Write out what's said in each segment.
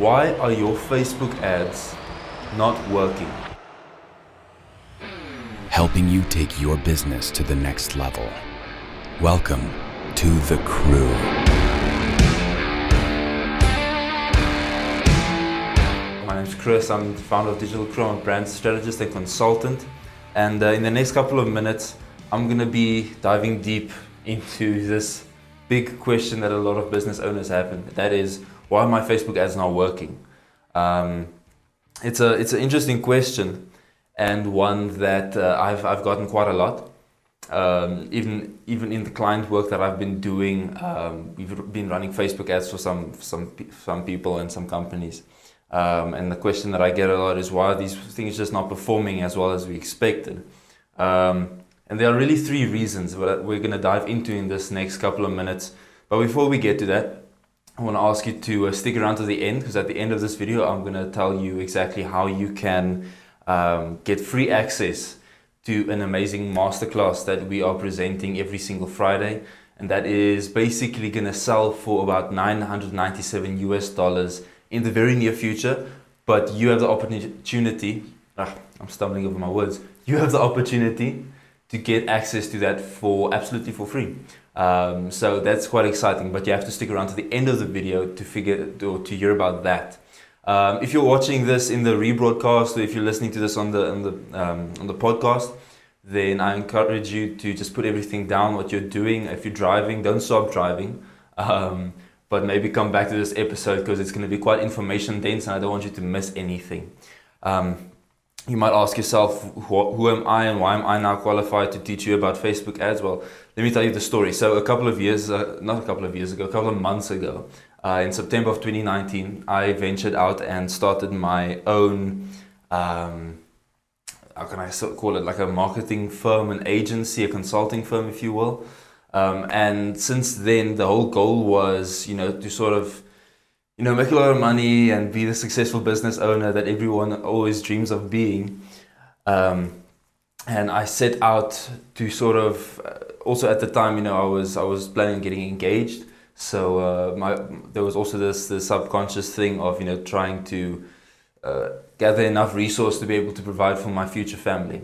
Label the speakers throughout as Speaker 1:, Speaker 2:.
Speaker 1: Why are your Facebook ads not working?
Speaker 2: helping you take your business to the next level. Welcome to The Crew.
Speaker 1: My name is Chris. I'm the founder of Digital Croow. I'm a brand strategist and consultant. And uh, in the next couple of minutes, I'm going to be diving deep into this big question that a lot of business owners have, and that is why are my Facebook ads not working? Um, it's a it's an interesting question and one that uh, I've, I've gotten quite a lot. Um, even even in the client work that I've been doing, um, we've been running Facebook ads for some some some people and some companies. Um, and the question that I get a lot is why are these things just not performing as well as we expected? Um, and there are really three reasons that we're going to dive into in this next couple of minutes. But before we get to that, I want to ask you to uh, stick around to the end because at the end of this video, I'm going to tell you exactly how you can um, get free access to an amazing masterclass that we are presenting every single Friday. And that is basically going to sell for about 997 US dollars in the very near future. But you have the opportunity, ah, I'm stumbling over my words, you have the opportunity to get access to that for absolutely for free. Um, so that's quite exciting, but you have to stick around to the end of the video to figure or to hear about that. Um, if you're watching this in the rebroadcast or if you're listening to this on the on the um, on the podcast, then I encourage you to just put everything down what you're doing. If you're driving, don't stop driving. Um, but maybe come back to this episode because it's going to be quite information dense and I don't want you to miss anything. You might ask yourself, who, who, am I and why am I now qualified to teach you about Facebook ads? Well, let me tell you the story. So, a couple of years, uh, not a couple of years ago, a couple of months ago, uh, in September of 2019, I ventured out and started my own, um, how can I call it, like a marketing firm, an agency, a consulting firm, if you will. Um, and since then, the whole goal was, you know, to sort of, you know, make a lot of money and be the successful business owner that everyone always dreams of being. Um, and I set out to sort of, uh, also at the time, you know, I was I was planning on getting engaged. So uh, my there was also this this subconscious thing of you know trying to uh, gather enough resource to be able to provide for my future family.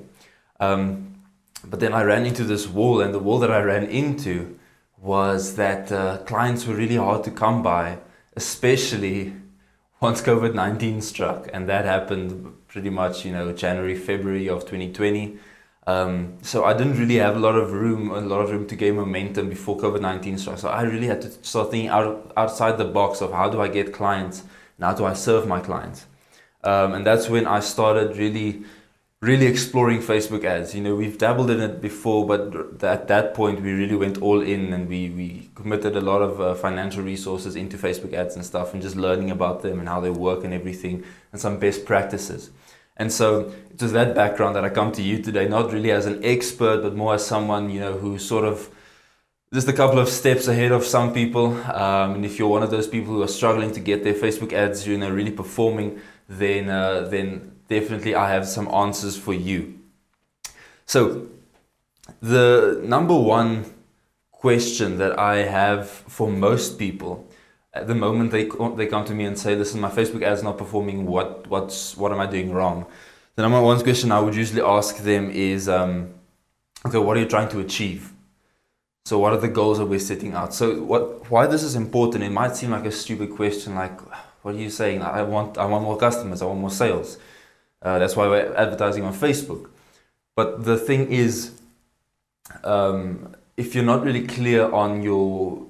Speaker 1: Um, but then I ran into this wall, and the wall that I ran into was that uh, clients were really hard to come by, especially once COVID nineteen struck, and that happened pretty much you know January February of 2020. Um, so I didn't really have a lot of room, a lot of room to gain momentum before COVID nineteen started. So I really had to start thinking out outside the box of how do I get clients and how do I serve my clients. Um, and that's when I started really, really exploring Facebook ads. You know, we've dabbled in it before, but at that point we really went all in and we we committed a lot of uh, financial resources into Facebook ads and stuff, and just learning about them and how they work and everything, and some best practices. And so it was that background that I come to you today, not really as an expert, but more as someone, you know, who sort of just a couple of steps ahead of some people. Um, and if you're one of those people who are struggling to get their Facebook ads, you know, really performing, then uh, then definitely I have some answers for you. So the number one question that I have for most people at the moment they they come to me and say, "Listen, my Facebook ad is not performing. What what's what am I doing wrong?" The number one question I would usually ask them is, um, "Okay, what are you trying to achieve?" So, what are the goals that we're setting out? So, what why this is important? It might seem like a stupid question, like, "What are you saying? I want I want more customers. I want more sales." Uh, that's why we're advertising on Facebook. But the thing is, um, if you're not really clear on your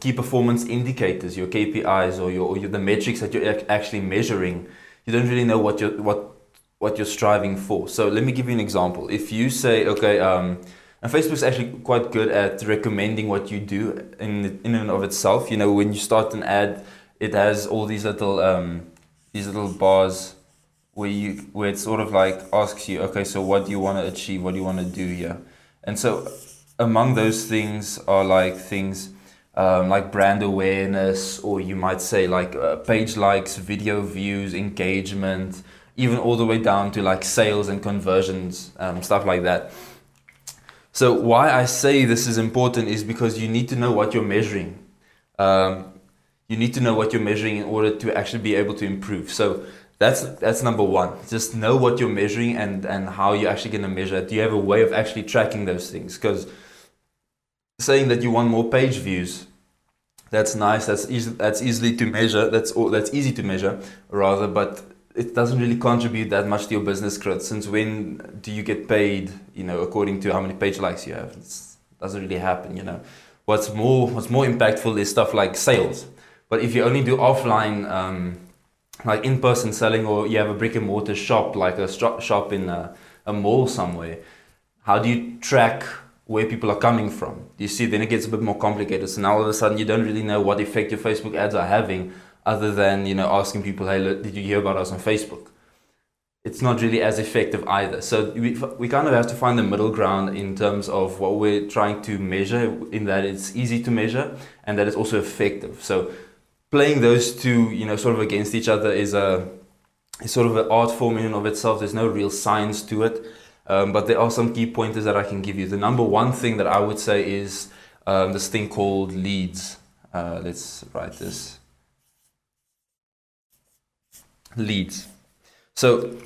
Speaker 1: key performance indicators, your KPIs or your, or your the metrics that you're actually measuring, you don't really know what you're what what you're striving for. So let me give you an example. If you say, okay, um, and Facebook's actually quite good at recommending what you do in in and of itself. You know, when you start an ad, it has all these little um, these little bars where you where it sort of like asks you, okay, so what do you want to achieve? What do you want to do here? And so among those things are like things um, like brand awareness, or you might say like uh, page likes, video views, engagement, even all the way down to like sales and conversions, um, stuff like that. So why I say this is important is because you need to know what you're measuring. Um, you need to know what you're measuring in order to actually be able to improve. So that's that's number one. Just know what you're measuring and and how you're actually going to measure it. Do you have a way of actually tracking those things? Because saying that you want more page views, that's nice. That's easy. That's easily to measure. That's all that's easy to measure rather, but it doesn't really contribute that much to your business growth. Since when do you get paid? You know, according to how many page likes you have. It doesn't really happen. You know, what's more what's more impactful is stuff like sales. But if you only do offline. Um, like in-person selling or you have a brick and mortar shop like a shop in a, a mall somewhere how do you track where people are coming from? You see then it gets a bit more complicated. So now all of a sudden you don't really know what effect your facebook ads are having other than you know asking people hey look, did you hear about us on facebook? It's not really as effective either. So we, we kind of have to find the middle ground in terms of what we're trying to measure in that it's easy to measure and that it's also effective. So playing those two, you know, sort of against each other is a is sort of an art form in and of itself. There's no real science to it, um, but there are some key pointers that I can give you. The number one thing that I would say is um, this thing called leads. Uh, let's write this. Leads. So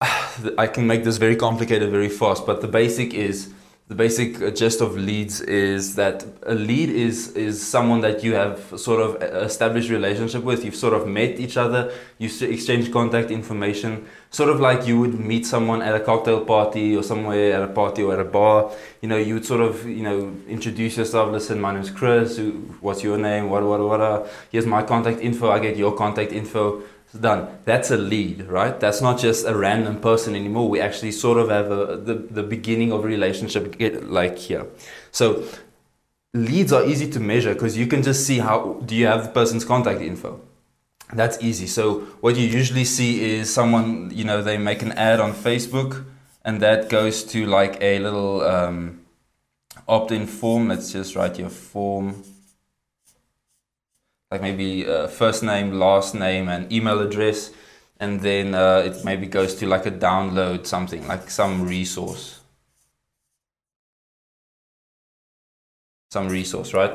Speaker 1: I can make this very complicated very fast, but the basic is the basic uh, gist of leads is that a lead is is someone that you have sort of established relationship with. You've sort of met each other. You exchange contact information. Sort of like you would meet someone at a cocktail party or somewhere at a party or at a bar. You know you would sort of you know introduce yourself. Listen my name's chris. What's your name? What what what uh, here's my contact info. I get your contact info done. That's a lead, right? That's not just a random person anymore. We actually sort of have a, the, the beginning of a relationship like here. So leads are easy to measure because you can just see how do you have the person's contact info. That's easy. So what you usually see is someone, you know, they make an ad on Facebook and that goes to like a little um, opt-in form. Let's just write your form like maybe uh, first name, last name, and email address, and then uh, it maybe goes to like a download something like some resource, some resource, right?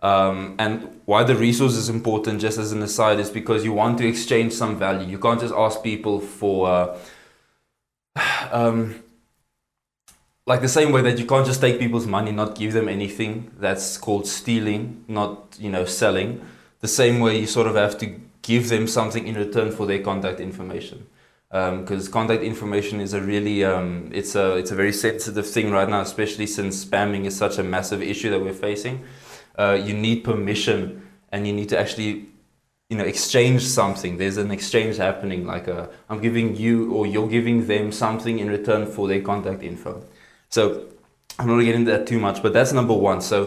Speaker 1: Um, and why the resource is important, just as an aside, is because you want to exchange some value. You can't just ask people for. Uh, um, like the same way that you can't just take people's money, not give them anything. That's called stealing, not you know selling the same way you sort of have to give them something in return for their contact information. Because um, contact information is a really um, it's a it's a very sensitive thing right now especially since spamming is such a massive issue that we're facing. Uh, you need permission and you need to actually you know exchange something. There's an exchange happening like a, uh, i'm giving you or you're giving them something in return for their contact info. So i'm not getting into that too much but that's number one. So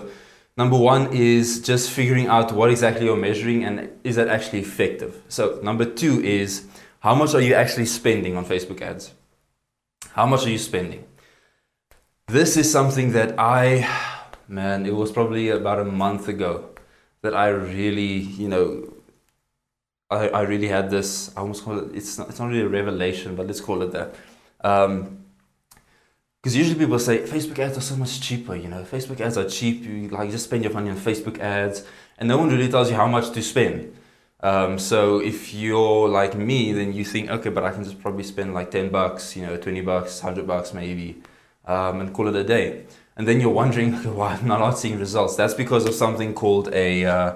Speaker 1: Number one is just figuring out what exactly you're measuring and is that actually effective. So, number two is how much are you actually spending on Facebook ads? How much are you spending? This is something that I, man, it was probably about a month ago that I really, you know, I, I really had this, I almost call it, it's not, it's not really a revelation, but let's call it that. Um, because usually people say Facebook ads are so much cheaper. You know, Facebook ads are cheap. You like just spend your money on Facebook ads, and no one really tells you how much to spend. Um, so if you're like me, then you think, okay, but I can just probably spend like ten bucks, you know, twenty bucks, hundred bucks maybe, um, and call it a day. And then you're wondering okay, why I'm not seeing results. That's because of something called a uh,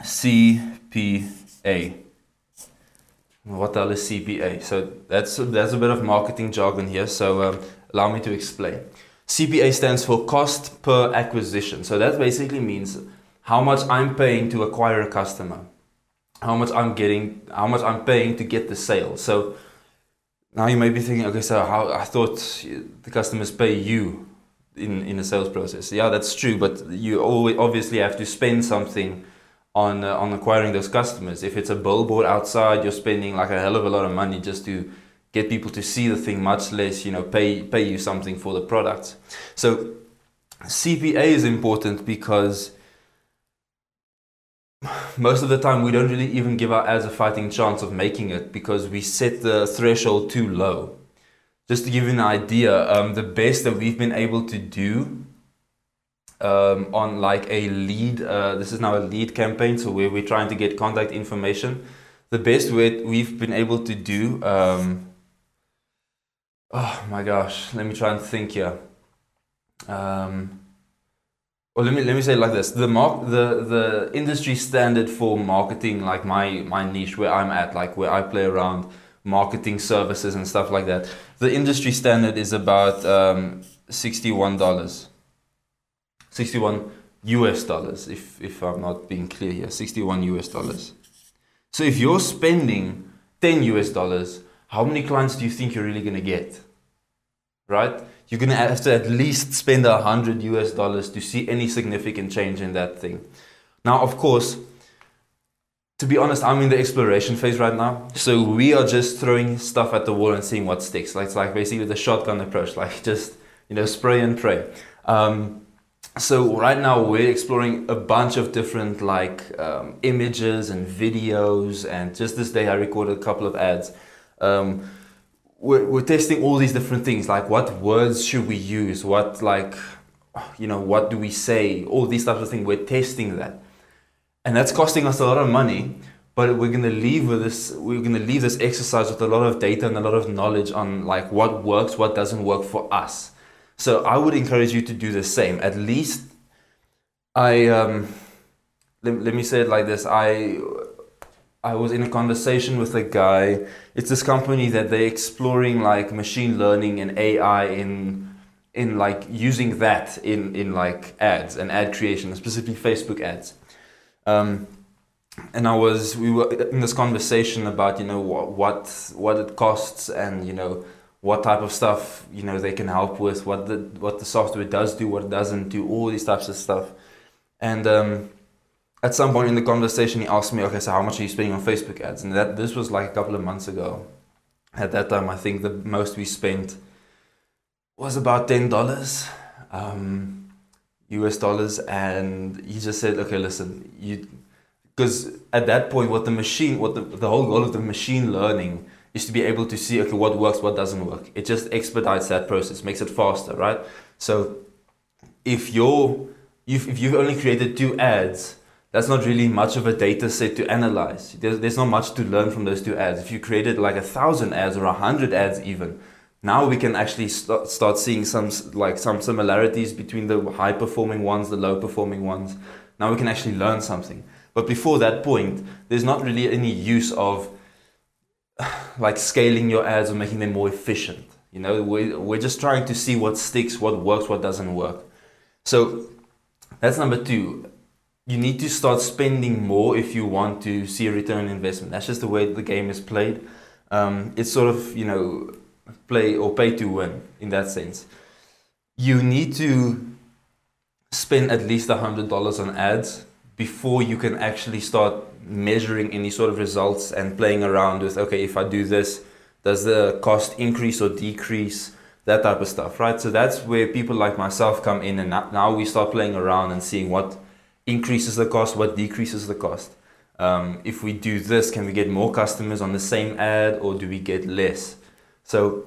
Speaker 1: CPA. What the hell is CPA? So that's that's a bit of marketing jargon here. So um, allow me to explain. CPA stands for cost per acquisition. So that basically means how much I'm paying to acquire a customer, how much I'm getting, how much I'm paying to get the sale. So now you may be thinking, okay, so how I thought the customers pay you in in the sales process. Yeah, that's true, but you always obviously have to spend something on uh, on acquiring those customers. If it's a billboard outside, you're spending like a hell of a lot of money just to get people to see the thing, much less you know pay pay you something for the product. So CPA is important because most of the time we don't really even give our ads a fighting chance of making it because we set the threshold too low. Just to give you an idea, um, the best that we've been able to do um, on like a lead. Uh, this is now a lead campaign, so where we're trying to get contact information. The best way we've been able to do. Um, oh my gosh, let me try and think here. Um, well, let me let me say like this: the mark, the the industry standard for marketing, like my my niche where I'm at, like where I play around marketing services and stuff like that. The industry standard is about um, sixty one dollars. 61 US dollars, if, if I'm not being clear here, 61 US dollars. So if you're spending 10 US dollars, how many clients do you think you're really going to get? Right? You're going to have to at least spend 100 US dollars to see any significant change in that thing. Now, of course, to be honest, I'm in the exploration phase right now. So we are just throwing stuff at the wall and seeing what sticks. Like it's like basically the shotgun approach, like just you know spray and pray. Um, so right now we're exploring a bunch of different like um, images and videos and just this day i recorded a couple of ads. Um, we're, we're testing all these different things like what words should we use? What like you know what do we say? All these types of things. We're testing that. And that's costing us a lot of money but we're going to leave with this we're going to leave this exercise with a lot of data and a lot of knowledge on like what works what doesn't work for us so I would encourage you to do the same. At least I um, let, let me say it like this. I I was in a conversation with a guy. It's this company that they're exploring like machine learning and AI in in like using that in in like ads and ad creation, specifically Facebook ads. Um, and I was we were in this conversation about you know what what what it costs and you know what type of stuff you know they can help with, what the what the software does do, what it doesn't do, all these types of stuff. And um, at some point in the conversation, he asked me, "Okay, so how much are you spending on Facebook ads?" And that this was like a couple of months ago. At that time, I think the most we spent was about ten dollars, um, US dollars, and he just said, "Okay, listen, you." Because at that point, what the machine, what the, the whole goal of the machine learning is to be able to see okay what works what doesn't work. It just expedites that process makes it faster right? So if you're you've, if you've only created two ads that's not really much of a data set to analyze. There's, there's not much to learn from those two ads. If you created like a thousand ads or a hundred ads even now we can actually st- start seeing some like some similarities between the high performing ones the low performing ones. Now we can actually learn something. But before that point there's not really any use of like scaling your ads or making them more efficient. You know, we're, we're just trying to see what sticks, what works, what doesn't work. So that's number two. You need to start spending more if you want to see a return on investment. That's just the way the game is played. Um, it's sort of, you know, play or pay to win in that sense. You need to spend at least $100 on ads before you can actually start measuring any sort of results and playing around with okay if i do this does the cost increase or decrease? That type of stuff right? So that's where people like myself come in and now we start playing around and seeing what increases the cost what decreases the cost. Um, if we do this can we get more customers on the same ad or do we get less? So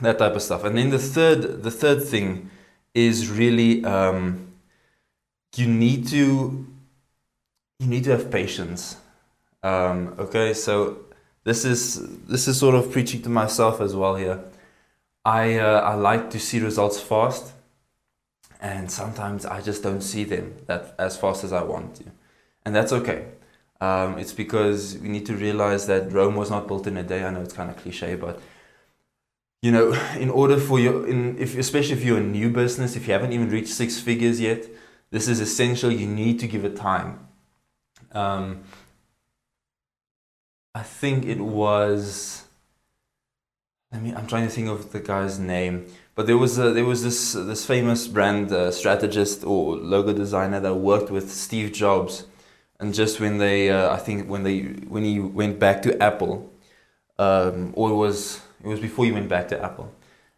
Speaker 1: that type of stuff. And then the third the third thing is really um, you need to you need to have patience. Um, okay, so this is this is sort of preaching to myself as well here. I uh, I like to see results fast, and sometimes I just don't see them that as fast as I want to, and that's okay. Um, it's because we need to realize that Rome was not built in a day. I know it's kind of cliche, but you know, in order for your, in if especially if you're a new business, if you haven't even reached six figures yet, this is essential. You need to give it time um, I think it was. I mean, I'm trying to think of the guy's name, but there was a, there was this this famous brand uh, strategist or logo designer that worked with Steve Jobs, and just when they, uh, I think when they when he went back to Apple, um, or it was it was before he went back to Apple,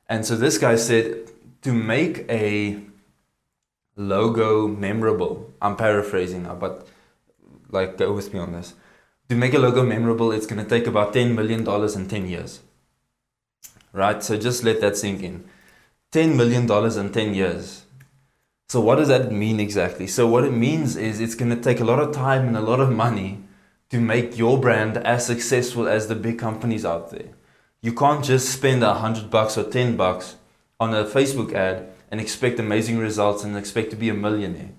Speaker 1: and so this guy said to make a logo memorable. I'm paraphrasing now, but like go with me on this. To make a logo memorable, it's going to take about $10 million in 10 years. Right? So just let that sink in. $10 million in 10 years. So what does that mean exactly? So what it means is it's going to take a lot of time and a lot of money to make your brand as successful as the big companies out there. You can't just spend a hundred bucks or ten bucks on a Facebook ad and expect amazing results and expect to be a millionaire.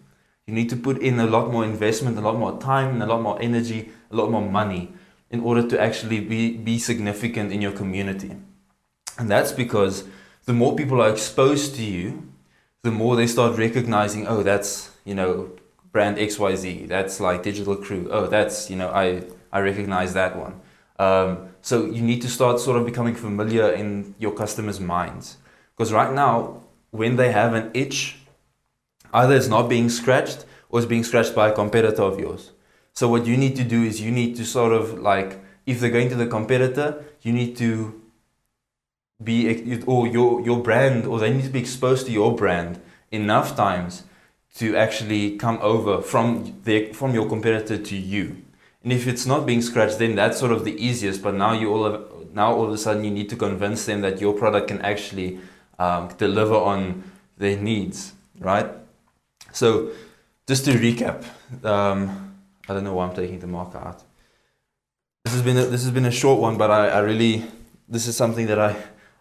Speaker 1: You need to put in a lot more investment, a lot more time, and a lot more energy, a lot more money in order to actually be, be significant in your community. And that's because the more people are exposed to you, the more they start recognizing, oh, that's, you know, brand XYZ. That's like Digital Croow. Oh, that's, you know, I, I recognize that one. Um, so you need to start sort of becoming familiar in your customers' minds. Because right now, when they have an itch, either it's not being scratched or it's being scratched by a competitor of yours. So what you need to do is you need to sort of like, if they're going to the competitor, you need to be, or your, your brand, or they need to be exposed to your brand enough times to actually come over from the, from your competitor to you. And if it's not being scratched, then that's sort of the easiest. But now you all have, now all of a sudden you need to convince them that your product can actually um, deliver on their needs, right? So, just to recap, um, I don't know why I'm taking the marker out. This has been a, this has been a short one, but I, I really this is something that I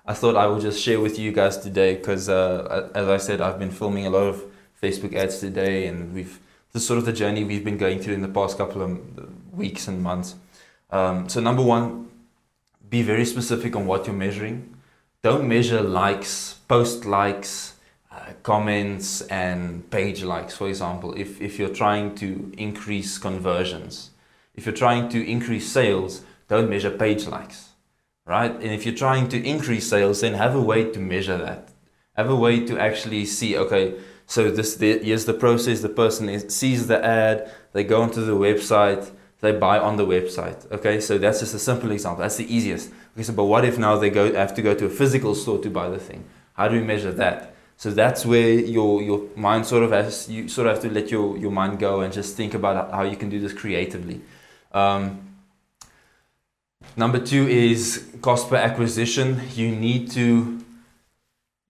Speaker 1: I thought I would just share with you guys today because uh, as I said, I've been filming a lot of Facebook ads today, and we've this sort of the journey we've been going through in the past couple of weeks and months. Um, so number one, be very specific on what you're measuring. Don't measure likes, post likes, comments, and page likes. For example, if if you're trying to increase conversions, if you're trying to increase sales, don't measure page likes, right? And if you're trying to increase sales, then have a way to measure that. Have a way to actually see, okay, so this the, here's the process. The person is, sees the ad, they go onto the website, they buy on the website. Okay, so that's just a simple example. That's the easiest. Okay, so but what if now they go have to go to a physical store to buy the thing? How do we measure that? So that's where your your mind sort of has you sort of have to let your your mind go and just think about how you can do this creatively. Um, number two is cost per acquisition. You need to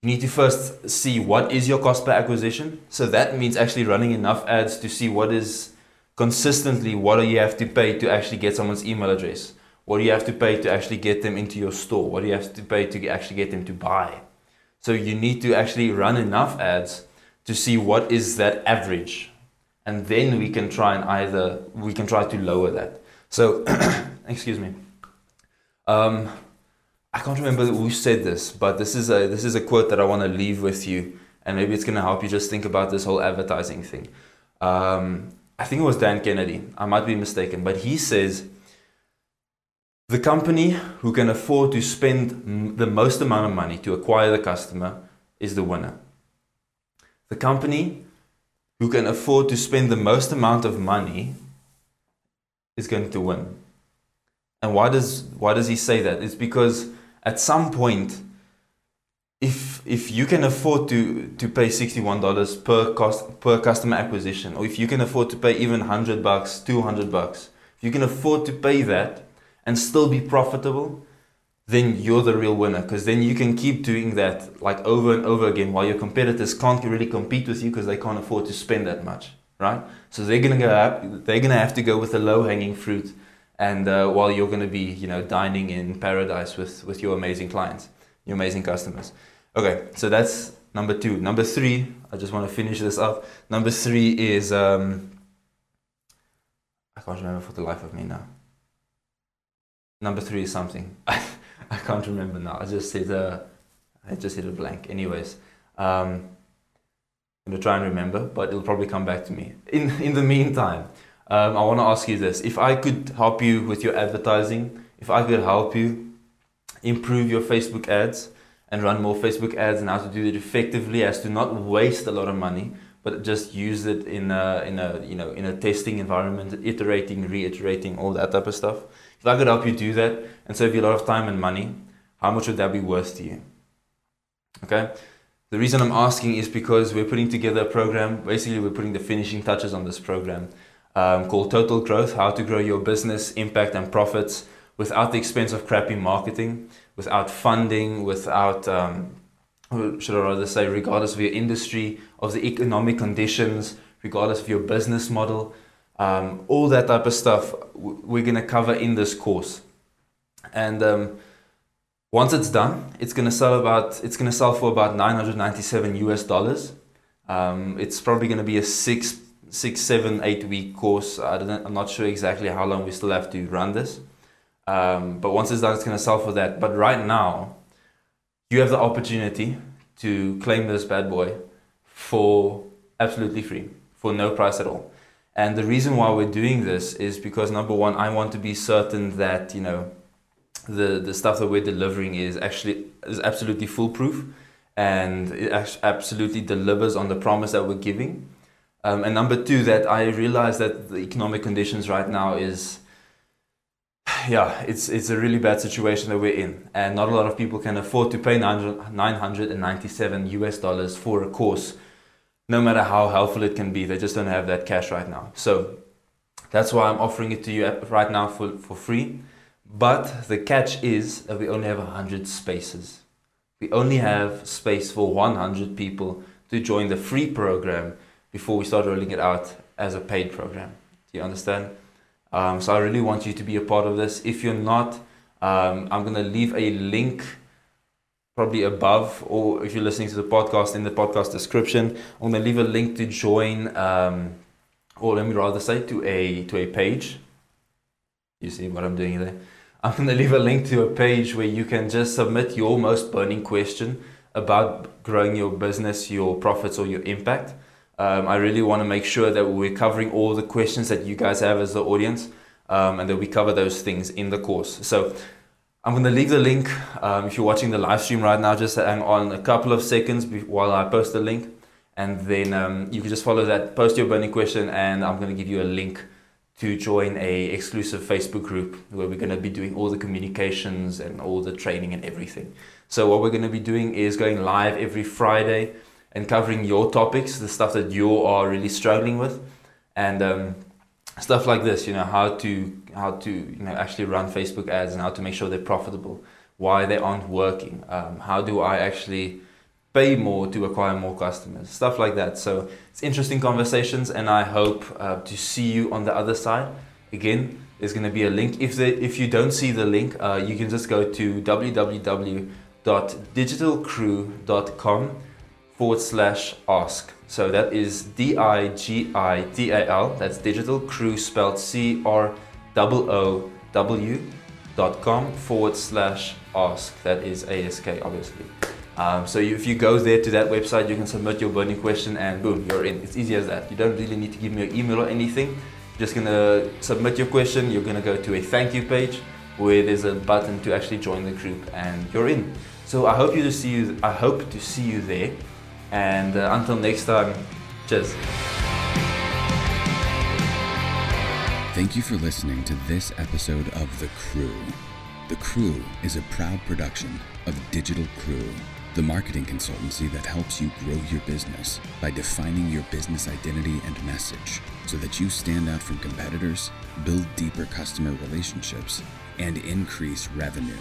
Speaker 1: need to first see what is your cost per acquisition. So that means actually running enough ads to see what is consistently what do you have to pay to actually get someone's email address. What do you have to pay to actually get them into your store? What do you have to pay to actually get them to buy? So you need to actually run enough ads to see what is that average. And then we can try and either we can try to lower that. So excuse me. Um, I can't remember who said this, but this is a this is a quote that I want to leave with you, and maybe it's going to help you just think about this whole advertising thing. Um, I think it was Dan Kennedy. I might be mistaken, but he says the company who can afford to spend the most amount of money to acquire the customer is the winner. The company who can afford to spend the most amount of money is going to win. And why does why does he say that? It's because at some point, if if you can afford to to pay sixty one dollars per cost per customer acquisition, or if you can afford to pay even hundred bucks, two hundred bucks, if you can afford to pay that and still be profitable, then you're the real winner. Because then you can keep doing that like over and over again while your competitors can't really compete with you because they can't afford to spend that much, right? So they're gonna go up, they're gonna have to go with the low hanging fruit and uh, while you're to be you know dining in paradise with with your amazing clients your amazing customers. Okay so that's number two. Number three i just want to finish this up. Number three is um, i can't remember for the life of me now number three is something i can't remember now i just said uh, i just hit a blank anyways um, i'm to try and remember but it'll probably come back to me in in the meantime um, I want to ask you this. If I could help you with your advertising, if I could help you improve your Facebook ads and run more Facebook ads and how to do it effectively as to not waste a lot of money, but just use it in a, in a, you know, in a testing environment, iterating, reiterating, all that type of stuff. If I could help you do that and save you a lot of time and money, how much would that be worth to you? Okay? The reason I'm asking is because we're putting together a program. Basically, we're putting the finishing touches on this program um, called Total Growth How to Grow Your Business, Impact, and Profits without the expense of crappy marketing, without funding, without, um, should I rather say, regardless of your industry, of the economic conditions, regardless of your business model, um, all that type of stuff we're going to cover in this course. And um, once it's done, it's going to sell about it's going to sell for about 997 US dollars. Um, it's probably going to be a six, six, seven, eight week course. I I'm not sure exactly how long we still have to run this. Um, but once it's done, it's going to sell for that. But right now, you have the opportunity to claim this bad boy for absolutely free, for no price at all. And the reason why we're doing this is because number one, I want to be certain that you know the the stuff that we're delivering is actually is absolutely foolproof, and it absolutely delivers on the promise that we're giving. Um, and number two, that I realize that the economic conditions right now is yeah, it's it's a really bad situation that we're in, and not a lot of people can afford to pay 997 US dollars for a course, no matter how helpful it can be. They just don't have that cash right now. So that's why I'm offering it to you right now for, for free. But the catch is that we only have 100 spaces. We only have space for 100 people to join the free program before we start rolling it out as a paid program. Do you understand? Um, so I really want you to be a part of this. If you're not, um, I'm going to leave a link probably above, or if you're listening to the podcast in the podcast description, I'm going to leave a link to join, um, or let me rather say to a to a page. You see what I'm doing there? I'm going to leave a link to a page where you can just submit your most burning question about growing your business, your profits, or your impact. Um, I really want to make sure that we're covering all the questions that you guys have as the audience um, and that we cover those things in the course. So I'm going to leave the link. Um, if you're watching the live stream right now, just hang on a couple of seconds while I post the link. And then um, you can just follow that, post your burning question, and I'm going to give you a link to join a exclusive Facebook group where we're going to be doing all the communications and all the training and everything. So what we're going to be doing is going live every Friday and covering your topics, the stuff that you are really struggling with, and um, stuff like this. You know how to how to you know actually run Facebook ads and how to make sure they're profitable, why they aren't working, um, how do I actually pay more to acquire more customers, stuff like that. So it's interesting conversations, and I hope uh, to see you on the other side. Again, there's going to be a link. If the if you don't see the link, uh, you can just go to www.digitalcroow.com forward slash ask. So that is D I G I D A L. That's Digital Croow spelled C R O O W dot com forward slash ask. That is ASK, obviously. Um, so if you go there to that website, you can submit your burning question and boom, you're in. It's easy as that. You don't really need to give me your email or anything. You're just gonna submit your question. You're gonna go to a thank you page where there's a button to actually join the group and you're in. So I hope you to see you. I hope to see you there. And uh, until next time, cheers.
Speaker 2: Thank you for listening to this episode of The Crew. The Crew is a proud production of Digital Croow, the marketing consultancy that helps you grow your business by defining your business identity and message so that you stand out from competitors, build deeper customer relationships, and increase revenue.